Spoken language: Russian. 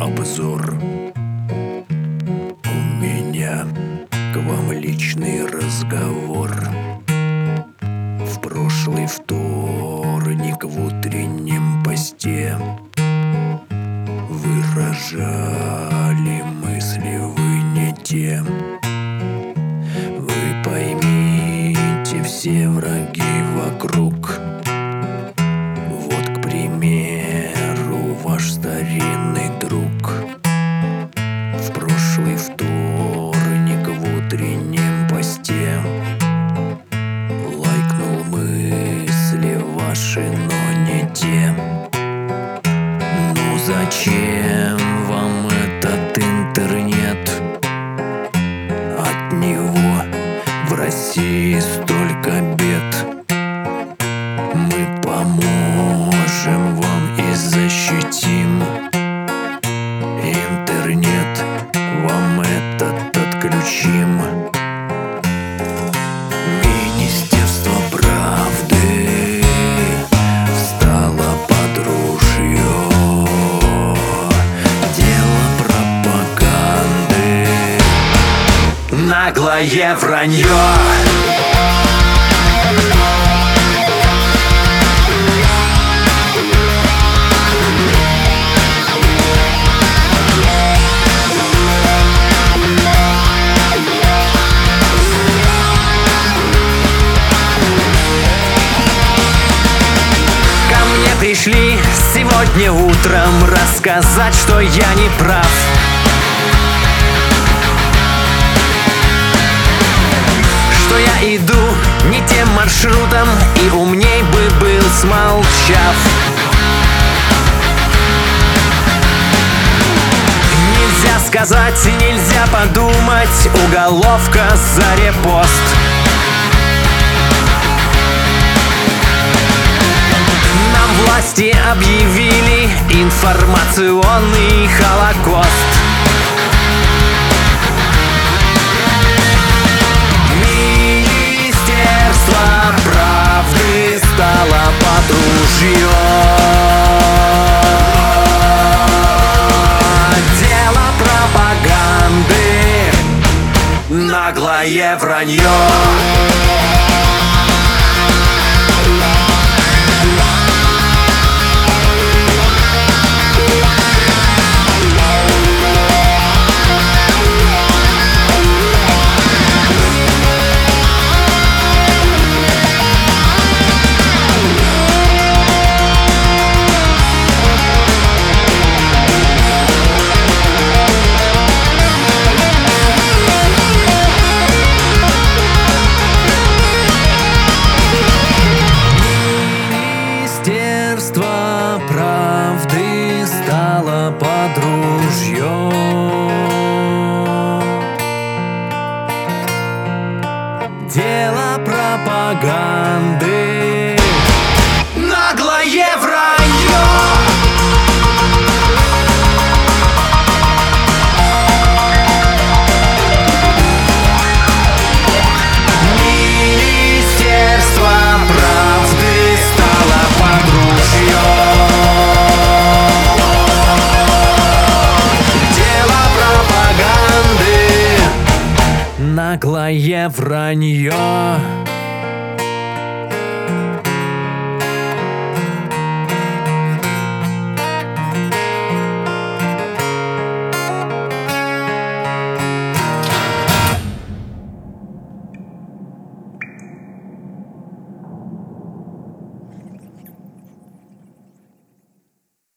обзор. У меня к вам личный разговор. В прошлый вторник в утреннем посте Выражали мысли вы не те. Вы поймите, все враги вокруг посте Лайкнул мысли ваши, но не те. Ну зачем вам этот интернет? От него в России столько бед. Мы поможем вам и защитим Интернет. Вам этот отключим Наглое вранье пришли сегодня утром рассказать, что я не прав. Что я иду не тем маршрутом и умней бы был смолчав. Нельзя сказать, нельзя подумать, уголовка за репост. Нам власти объявили информационный холокост Дело пропаганды. Наглое вранье Дело пропаганды. Наглое вранье Наглое вранье